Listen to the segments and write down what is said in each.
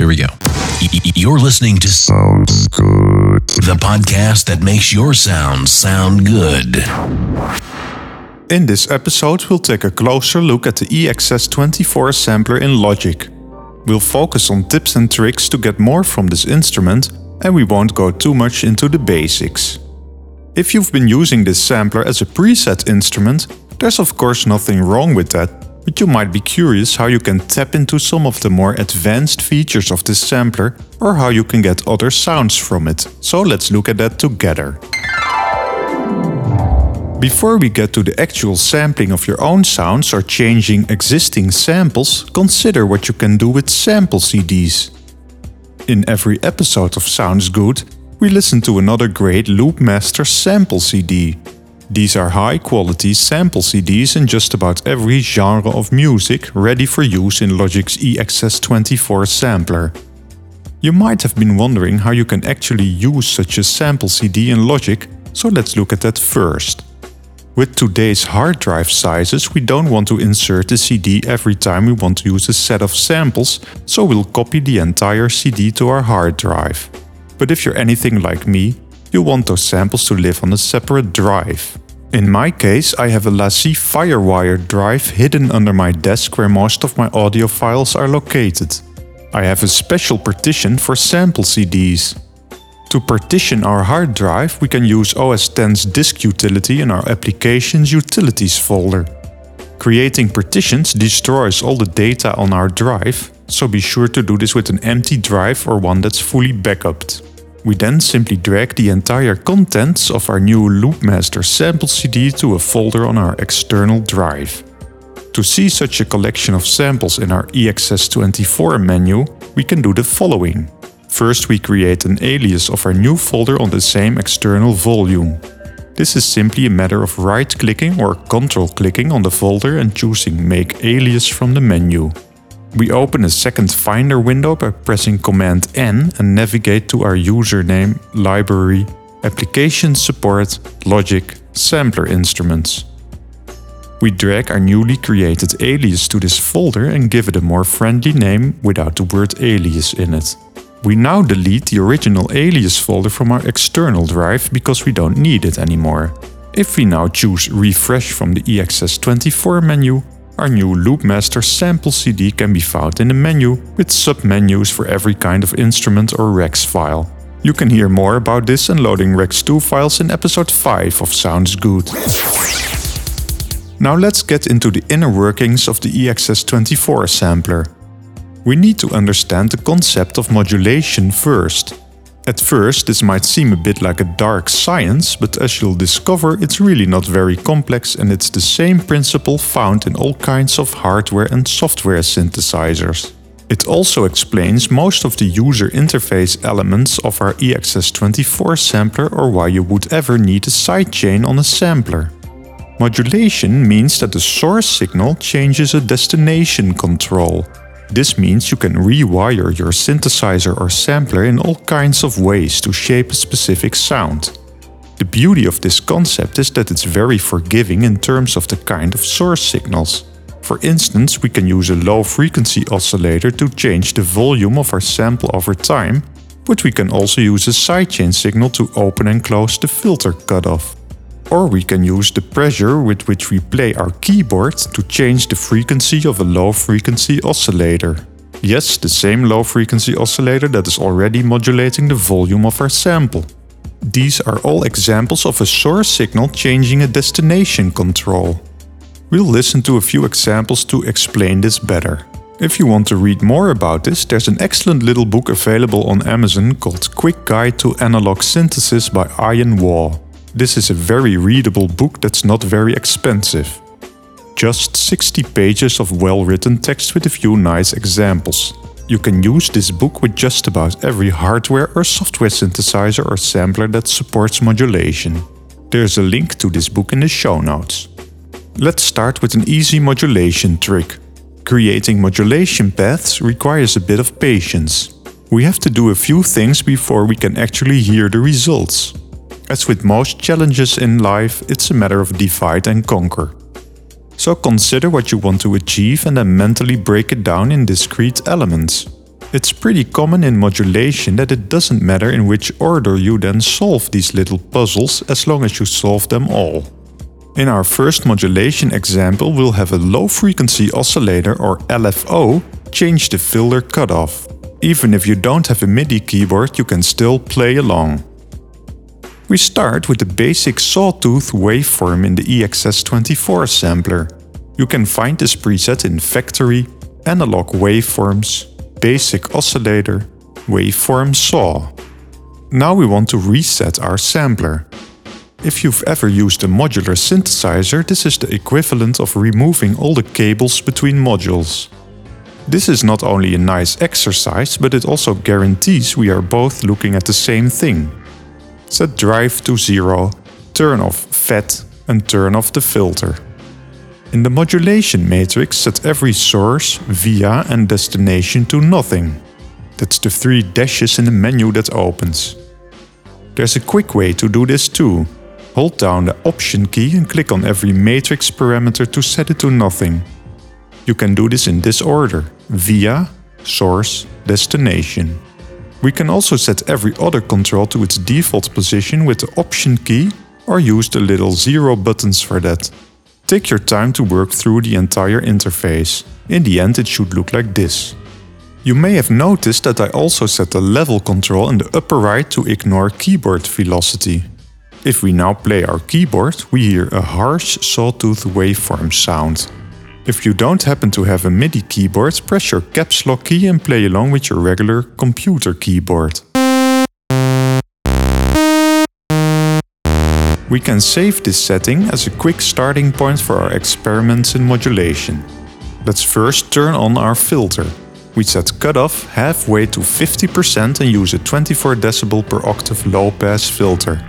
here we go. You're listening to Sounds Good, the podcast that makes your sounds sound good. In this episode, we'll take a closer look at the EXS24 sampler in Logic. We'll focus on tips and tricks to get more from this instrument, and we won't go too much into the basics. If you've been using this sampler as a preset instrument, there's of course nothing wrong with that, but you might be curious how you can tap into some of the more advanced features of this sampler or how you can get other sounds from it. So let's look at that together. Before we get to the actual sampling of your own sounds or changing existing samples, consider what you can do with sample CDs. In every episode of Sounds Good, we listen to another great Loopmaster sample CD. These are high quality sample CDs in just about every genre of music ready for use in Logic's EXS24 sampler. You might have been wondering how you can actually use such a sample CD in Logic, so let's look at that first. With today's hard drive sizes, we don't want to insert the CD every time we want to use a set of samples, so we'll copy the entire CD to our hard drive. But if you're anything like me, you want those samples to live on a separate drive. In my case, I have a LaCie Firewire drive hidden under my desk where most of my audio files are located. I have a special partition for sample CDs. To partition our hard drive, we can use OS X's disk utility in our Applications Utilities folder. Creating partitions destroys all the data on our drive, so be sure to do this with an empty drive or one that's fully backupped. We then simply drag the entire contents of our new Loopmaster sample CD to a folder on our external drive. To see such a collection of samples in our EXS24 menu, we can do the following. First we create an alias of our new folder on the same external volume. This is simply a matter of right-clicking or control-clicking on the folder and choosing Make Alias from the menu. We open a second Finder window by pressing Command N and navigate to our username, library, application support, logic, sampler instruments. We drag our newly created alias to this folder and give it a more friendly name without the word alias in it. We now delete the original alias folder from our external drive because we don't need it anymore. If we now choose Refresh from the EXS24 menu, our new Loopmaster sample CD can be found in the menu with submenus for every kind of instrument or Rex file. You can hear more about this and loading Rex 2 files in episode 5 of Sounds Good. Now let's get into the inner workings of the EXS24 sampler we need to understand the concept of modulation first. At first, this might seem a bit like a dark science, but as you'll discover, it's really not very complex and it's the same principle found in all kinds of hardware and software synthesizers. It also explains most of the user interface elements of our EXS24 sampler or why you would ever need a sidechain on a sampler. Modulation means that the source signal changes a destination control, this means you can rewire your synthesizer or sampler in all kinds of ways to shape a specific sound. The beauty of this concept is that it's very forgiving in terms of the kind of source signals. For instance, we can use a low frequency oscillator to change the volume of our sample over time, but we can also use a sidechain signal to open and close the filter cutoff. Or we can use the pressure with which we play our keyboard to change the frequency of a low frequency oscillator. Yes, the same low frequency oscillator that is already modulating the volume of our sample. These are all examples of a source signal changing a destination control. We'll listen to a few examples to explain this better. If you want to read more about this, there's an excellent little book available on Amazon called Quick Guide to Analog Synthesis by Ian Waugh. This is a very readable book that's not very expensive. Just 60 pages of well written text with a few nice examples. You can use this book with just about every hardware or software synthesizer or sampler that supports modulation. There's a link to this book in the show notes. Let's start with an easy modulation trick. Creating modulation paths requires a bit of patience. We have to do a few things before we can actually hear the results. As with most challenges in life, it's a matter of divide and conquer. So consider what you want to achieve and then mentally break it down in discrete elements. It's pretty common in modulation that it doesn't matter in which order you then solve these little puzzles as long as you solve them all. In our first modulation example, we'll have a low frequency oscillator or LFO change the filter cutoff. Even if you don't have a MIDI keyboard, you can still play along. We start with the basic sawtooth waveform in the EXS24 sampler. You can find this preset in Factory, Analog Waveforms, Basic Oscillator, Waveform Saw. Now we want to reset our sampler. If you've ever used a modular synthesizer, this is the equivalent of removing all the cables between modules. This is not only a nice exercise, but it also guarantees we are both looking at the same thing. Set drive to zero, turn off FET and turn off the filter. In the modulation matrix, set every source, via and destination to nothing. That's the three dashes in the menu that opens. There's a quick way to do this too. Hold down the Option key and click on every matrix parameter to set it to nothing. You can do this in this order, via, source, destination. We can also set every other control to its default position with the Option key or use the little zero buttons for that. Take your time to work through the entire interface. In the end it should look like this. You may have noticed that I also set the level control in the upper right to ignore keyboard velocity. If we now play our keyboard, we hear a harsh sawtooth waveform sound. If you don't happen to have a MIDI keyboard, press your caps lock key and play along with your regular computer keyboard. We can save this setting as a quick starting point for our experiments in modulation. Let's first turn on our filter. We set cutoff halfway to 50% and use a 24 dB per octave low pass filter.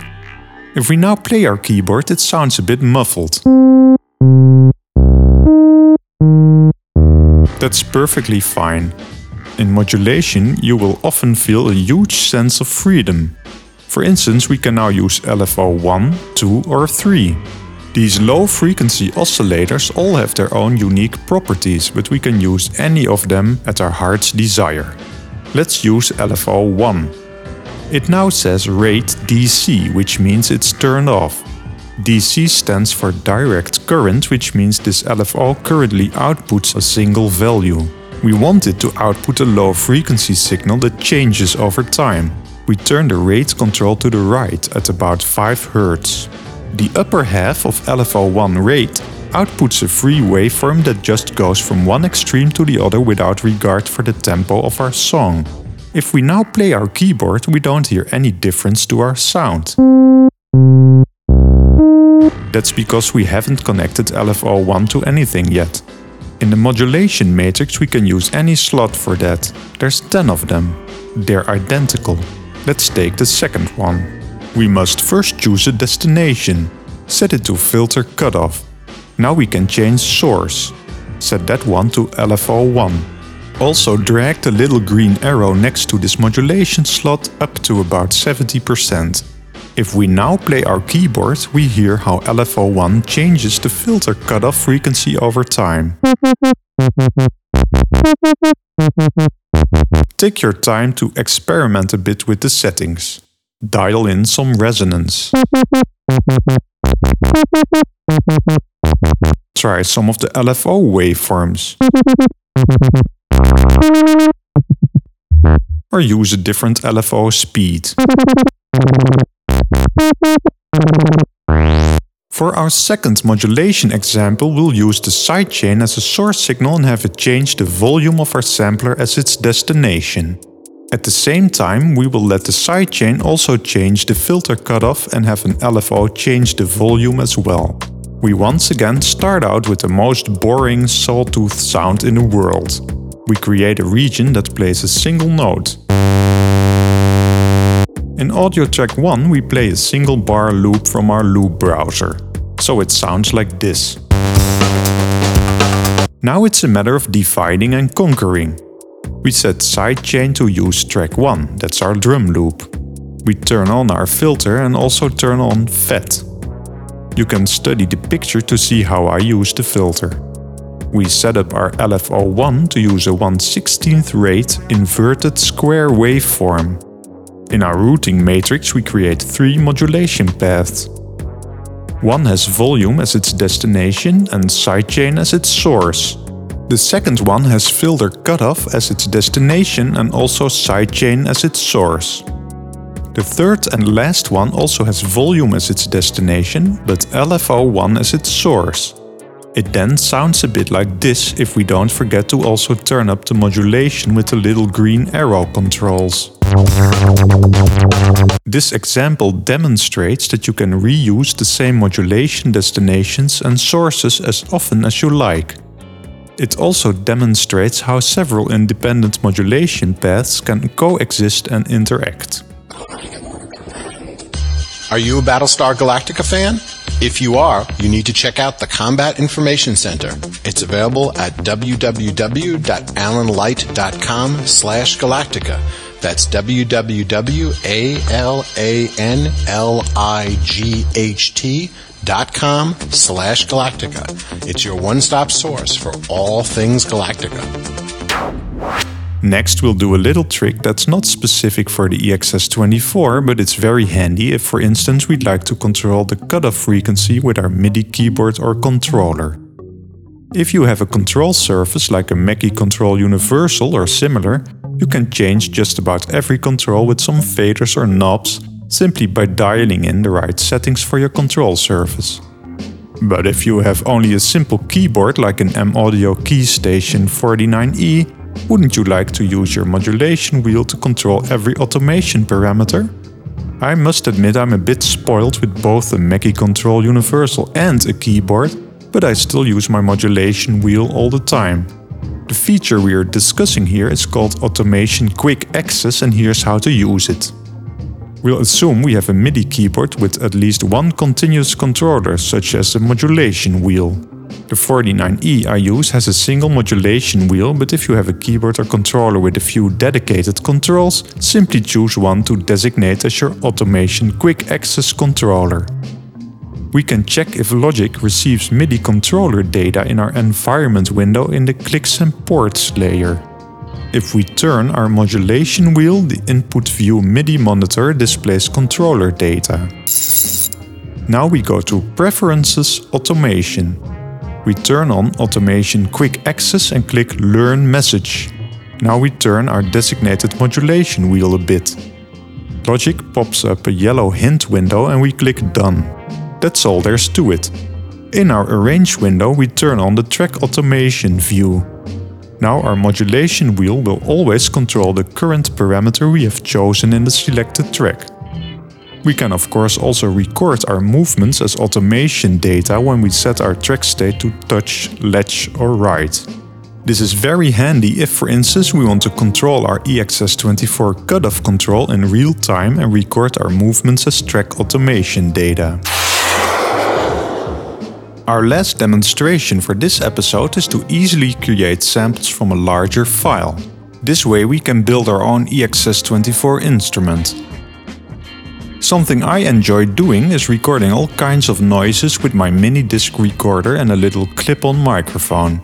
If we now play our keyboard, it sounds a bit muffled. That's perfectly fine. In modulation, you will often feel a huge sense of freedom. For instance, we can now use LFO 1, 2 or 3. These low frequency oscillators all have their own unique properties, but we can use any of them at our heart's desire. Let's use LFO 1. It now says rate DC, which means it's turned off. DC stands for direct current, which means this LFO currently outputs a single value. We want it to output a low frequency signal that changes over time we turn the rate control to the right at about 5 Hz. The upper half of LFO1 rate outputs a free waveform that just goes from one extreme to the other without regard for the tempo of our song. If we now play our keyboard, we don't hear any difference to our sound. That's because we haven't connected LFO1 to anything yet. In the modulation matrix we can use any slot for that. There's 10 of them. They're identical. Let's take the second one. We must first choose a destination. Set it to filter cutoff. Now we can change source. Set that one to LFO1. Also drag the little green arrow next to this modulation slot up to about 70%. If we now play our keyboard, we hear how LFO1 changes the filter cutoff frequency over time. Take your time to experiment a bit with the settings. Dial in some resonance. Try some of the LFO waveforms. or use a different LFO speed. For our second modulation example, we'll use the sidechain as a source signal and have it change the volume of our sampler as its destination. At the same time, we will let the sidechain also change the filter cutoff and have an LFO change the volume as well. We once again start out with the most boring sawtooth sound in the world. We create a region that plays a single note. In audio track 1 we play a single bar loop from our loop browser, so it sounds like this. Now it's a matter of dividing and conquering. We set sidechain to use track 1, that's our drum loop. We turn on our filter and also turn on FET. You can study the picture to see how I use the filter. We set up our LFO1 to use a 1 16th rate inverted square waveform. In our routing matrix, we create three modulation paths. One has volume as its destination and sidechain as its source. The second one has filter cutoff as its destination and also sidechain as its source. The third and last one also has volume as its destination, but LFO1 as its source. It then sounds a bit like this if we don't forget to also turn up the modulation with the little green arrow controls. This example demonstrates that you can reuse the same modulation destinations and sources as often as you like. It also demonstrates how several independent modulation paths can coexist and interact. Are you a Battlestar Galactica fan? If you are, you need to check out the Combat Information Center. It's available at www.alanlight.com slash galactica. That's www.alanlight.com slash galactica. It's your one-stop source for all things Galactica. Next, we'll do a little trick that's not specific for the EXS24, but it's very handy if, for instance, we'd like to control the cutoff frequency with our MIDI keyboard or controller. If you have a control surface like a Mackie Control Universal or similar, you can change just about every control with some faders or knobs simply by dialing in the right settings for your control surface. But if you have only a simple keyboard like an M-Audio KeyStation 49E, wouldn't you like to use your modulation wheel to control every automation parameter? I must admit I'm a bit spoiled with both a Mackie Control Universal and a keyboard, but I still use my modulation wheel all the time. The feature we are discussing here is called Automation Quick Access and here's how to use it. We'll assume we have a MIDI keyboard with at least one continuous controller, such as a modulation wheel. The 49E I use has a single modulation wheel, but if you have a keyboard or controller with a few dedicated controls, simply choose one to designate as your Automation Quick Access controller. We can check if Logic receives MIDI controller data in our environment window in the clicks and ports layer. If we turn our modulation wheel, the input view MIDI monitor displays controller data. Now we go to Preferences Automation. We turn on Automation Quick Access and click Learn Message. Now we turn our designated modulation wheel a bit. Logic pops up a yellow hint window and we click Done. That's all there's to it. In our Arrange window we turn on the Track Automation view. Now our modulation wheel will always control the current parameter we have chosen in the selected track. We can of course also record our movements as automation data when we set our track state to touch, latch or ride. This is very handy if for instance we want to control our EXS24 cutoff control in real time and record our movements as track automation data. Our last demonstration for this episode is to easily create samples from a larger file. This way we can build our own EXS24 instrument. Something I enjoy doing is recording all kinds of noises with my mini disc recorder and a little clip-on microphone.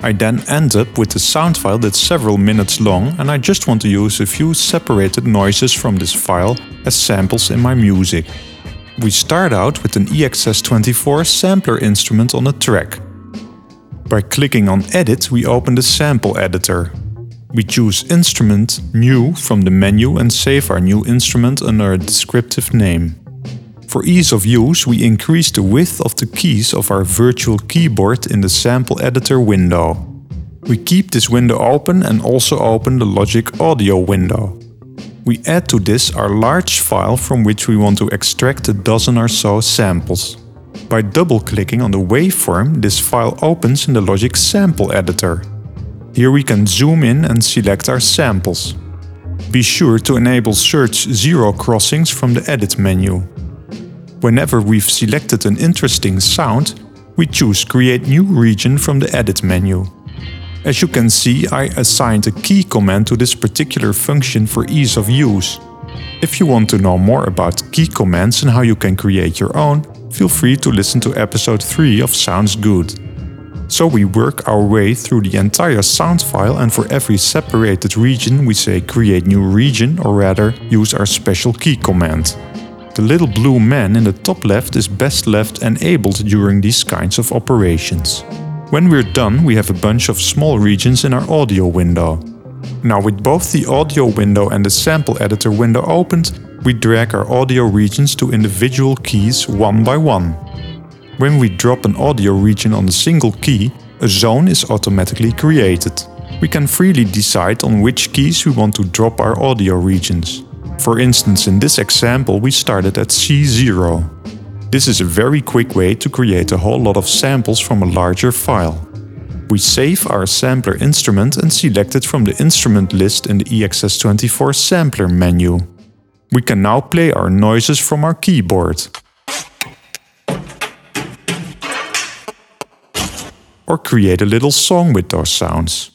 I then end up with a sound file that's several minutes long and I just want to use a few separated noises from this file as samples in my music. We start out with an EXS24 sampler instrument on a track. By clicking on Edit we open the sample editor. We choose Instrument New from the menu and save our new instrument under a descriptive name. For ease of use, we increase the width of the keys of our virtual keyboard in the sample editor window. We keep this window open and also open the Logic Audio window. We add to this our large file from which we want to extract a dozen or so samples. By double-clicking on the waveform, this file opens in the Logic Sample Editor. Here we can zoom in and select our samples. Be sure to enable Search Zero Crossings from the Edit menu. Whenever we've selected an interesting sound, we choose Create New Region from the Edit menu. As you can see, I assigned a key command to this particular function for ease of use. If you want to know more about key commands and how you can create your own, feel free to listen to episode 3 of Sounds Good. So we work our way through the entire sound file and for every separated region we say create new region or rather use our special key command. The little blue man in the top left is best left enabled during these kinds of operations. When we're done we have a bunch of small regions in our audio window. Now with both the audio window and the sample editor window opened, we drag our audio regions to individual keys one by one. When we drop an audio region on a single key, a zone is automatically created. We can freely decide on which keys we want to drop our audio regions. For instance, in this example, we started at C0. This is a very quick way to create a whole lot of samples from a larger file. We save our sampler instrument and select it from the instrument list in the EXS24 sampler menu. We can now play our noises from our keyboard. Or create a little song with those sounds.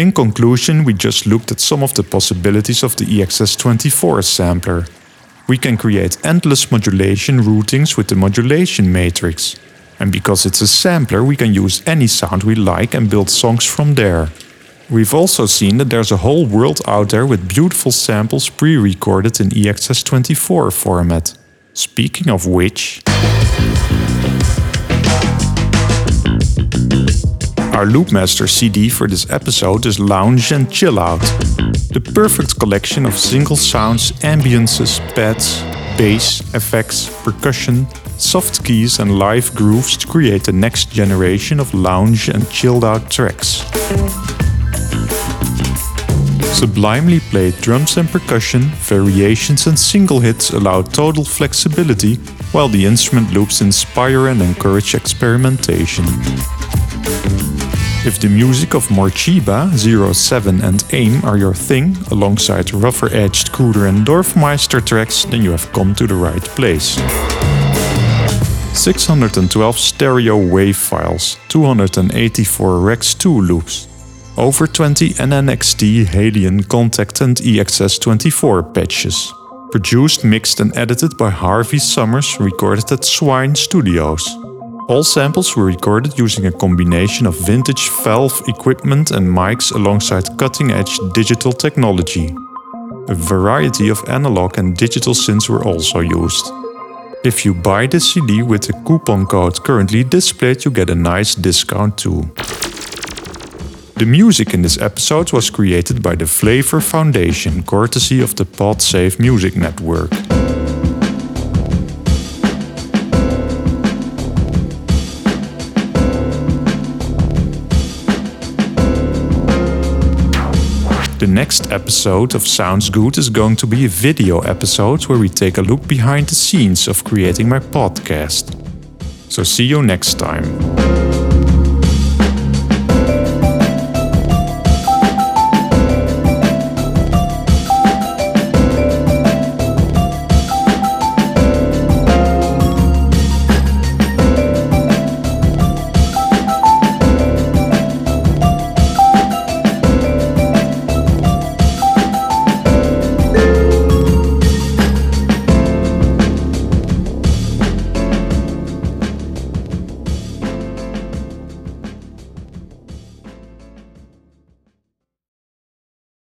In conclusion, we just looked at some of the possibilities of the EXS24 sampler. We can create endless modulation routings with the modulation matrix. And because it's a sampler, we can use any sound we like and build songs from there. We've also seen that there's a whole world out there with beautiful samples pre-recorded in EXS24 format. Speaking of which... Our Loopmaster CD for this episode is Lounge and Chill Out. The perfect collection of single sounds, ambiances, pads, bass, effects, percussion, soft keys and live grooves to create the next generation of lounge and chilled out tracks. Sublimely played drums and percussion, variations and single hits allow total flexibility, while the instrument loops inspire and encourage experimentation. If the music of Morcheeba, Zero 7 and AIM are your thing, alongside rougher edged Kruder and Dorfmeister tracks, then you have come to the right place. 612 stereo wave files, 284 Rex 2 loops, over 20 NNXT, Halion, Kontakt and EXS24 patches. Produced, mixed and edited by Harvey Summers, recorded at Swine Studios. All samples were recorded using a combination of vintage valve equipment and mics alongside cutting-edge digital technology. A variety of analog and digital synths were also used. If you buy the CD with the coupon code currently displayed, you get a nice discount too. The music in this episode was created by the Flavor Foundation, courtesy of the PodSafe Music Network. The next episode of Sounds Good is going to be a video episode where we take a look behind the scenes of creating my podcast. So see you next time.